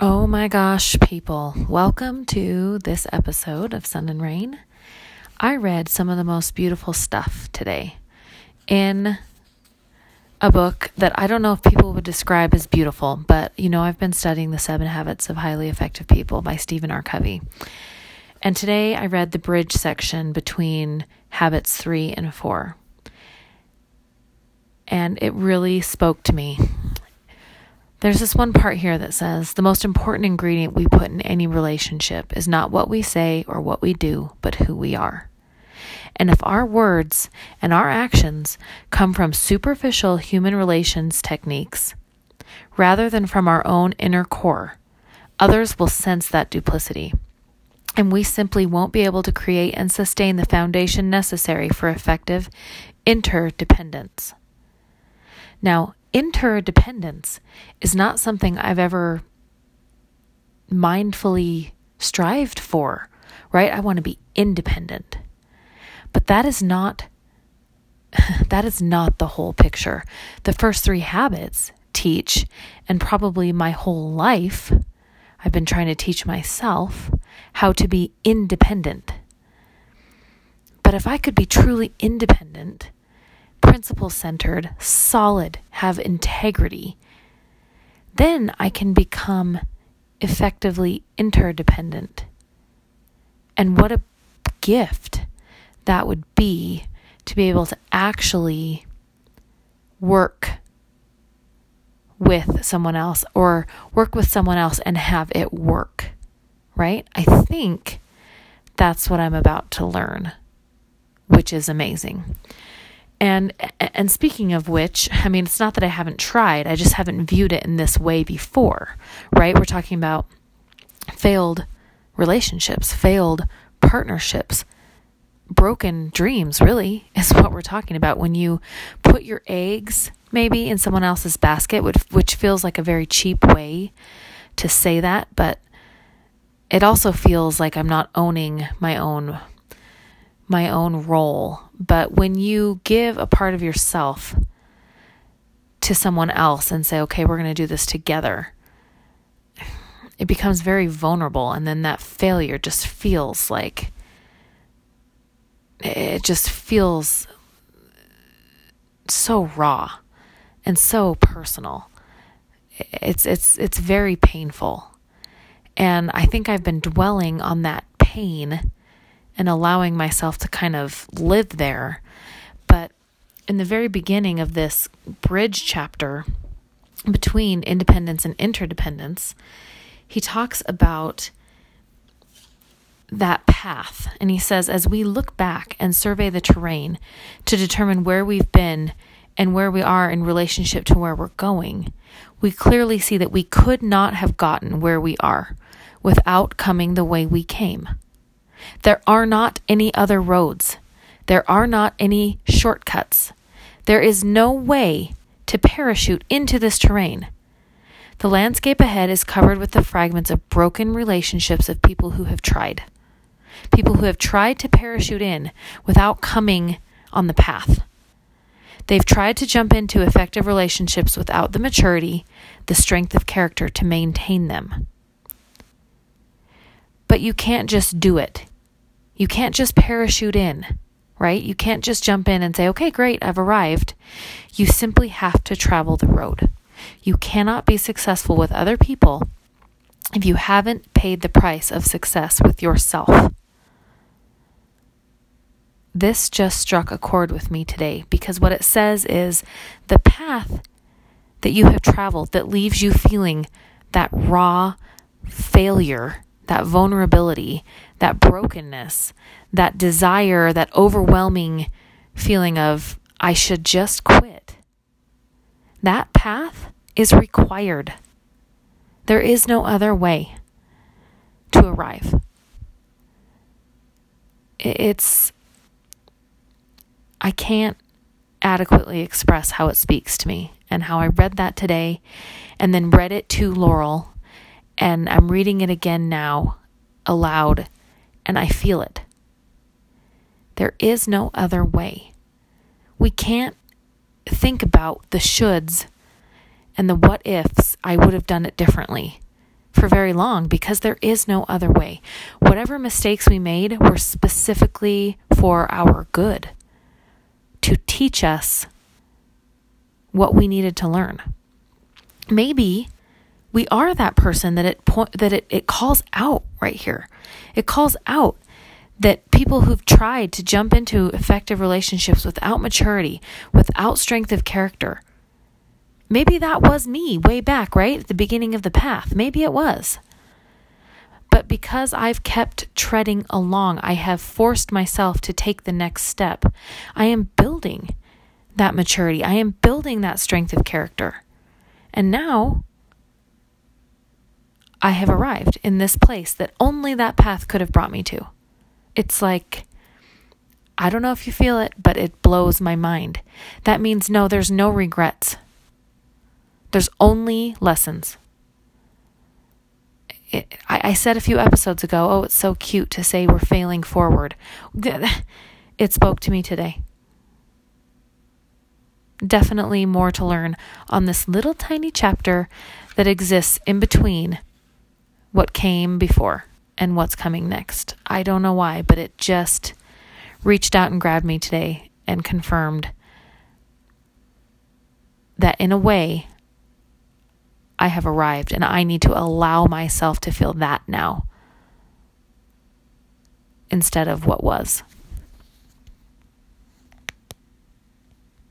Oh my gosh, people. Welcome to this episode of Sun and Rain. I read some of the most beautiful stuff today in a book that I don't know if people would describe as beautiful, but you know, I've been studying The Seven Habits of Highly Effective People by Stephen R. Covey. And today I read the bridge section between habits three and four. And it really spoke to me. There's this one part here that says the most important ingredient we put in any relationship is not what we say or what we do, but who we are. And if our words and our actions come from superficial human relations techniques rather than from our own inner core, others will sense that duplicity. And we simply won't be able to create and sustain the foundation necessary for effective interdependence. Now, interdependence is not something I've ever mindfully strived for, right? I want to be independent. But that is not that is not the whole picture. The first 3 habits teach and probably my whole life I've been trying to teach myself how to be independent. But if I could be truly independent, principle centered, solid, have integrity, then I can become effectively interdependent. And what a gift that would be to be able to actually work with someone else or work with someone else and have it work, right? I think that's what I'm about to learn, which is amazing. And and speaking of which, I mean it's not that I haven't tried, I just haven't viewed it in this way before, right? We're talking about failed relationships, failed partnerships, broken dreams, really, is what we're talking about. When you put your eggs maybe in someone else's basket, which, which feels like a very cheap way to say that, but it also feels like I'm not owning my own my own role. But when you give a part of yourself to someone else and say, okay, we're going to do this together, it becomes very vulnerable. And then that failure just feels like it just feels so raw and so personal. It's it's it's very painful. And I think I've been dwelling on that pain and allowing myself to kind of live there. But in the very beginning of this bridge chapter between independence and interdependence, he talks about that path. And he says, as we look back and survey the terrain to determine where we've been and where we are in relationship to where we're going, we clearly see that we could not have gotten where we are without coming the way we came. There are not any other roads. There are not any shortcuts. There is no way to parachute into this terrain. The landscape ahead is covered with the fragments of broken relationships of people who have tried. People who have tried to parachute in without coming on the path. They've tried to jump into effective relationships without the maturity, the strength of character to maintain them. But you can't just do it. You can't just parachute in, right? You can't just jump in and say, okay, great, I've arrived. You simply have to travel the road. You cannot be successful with other people if you haven't paid the price of success with yourself. This just struck a chord with me today because what it says is the path that you have traveled that leaves you feeling that raw failure that vulnerability, that brokenness, that desire, that overwhelming feeling of, I should just quit. That path is required. There is no other way to arrive. It's, I can't adequately express how it speaks to me and how I read that today and then read it to Laurel and I'm reading it again now aloud, and I feel it. There is no other way. We can't think about the shoulds and the what ifs, I would have done it differently. for very long because there is no other way. Whatever mistakes we made were specifically for our good to teach us what we needed to learn. Maybe we are that person that it po- that it, it calls out right here. It calls out that people who've tried to jump into effective relationships without maturity, without strength of character, Maybe that was me way back, right? At the beginning of the path. Maybe it was. But because I've kept treading along, I have forced myself to take the next step. I am building that maturity. I am building that strength of character. And now I have arrived in this place that only that path could have brought me to. It's like, I don't know if you feel it, but it blows my mind. That means no, there's no regrets. There's only lessons. It, I, I said a few episodes ago, oh, it's so cute to say we're failing forward. It spoke to me today. Definitely more to learn on this little tiny chapter that exists in between what came before and what's coming next. I don't know why, but it just reached out and grabbed me today and confirmed that in a way, I have arrived and I need to allow myself to feel that now instead of what was.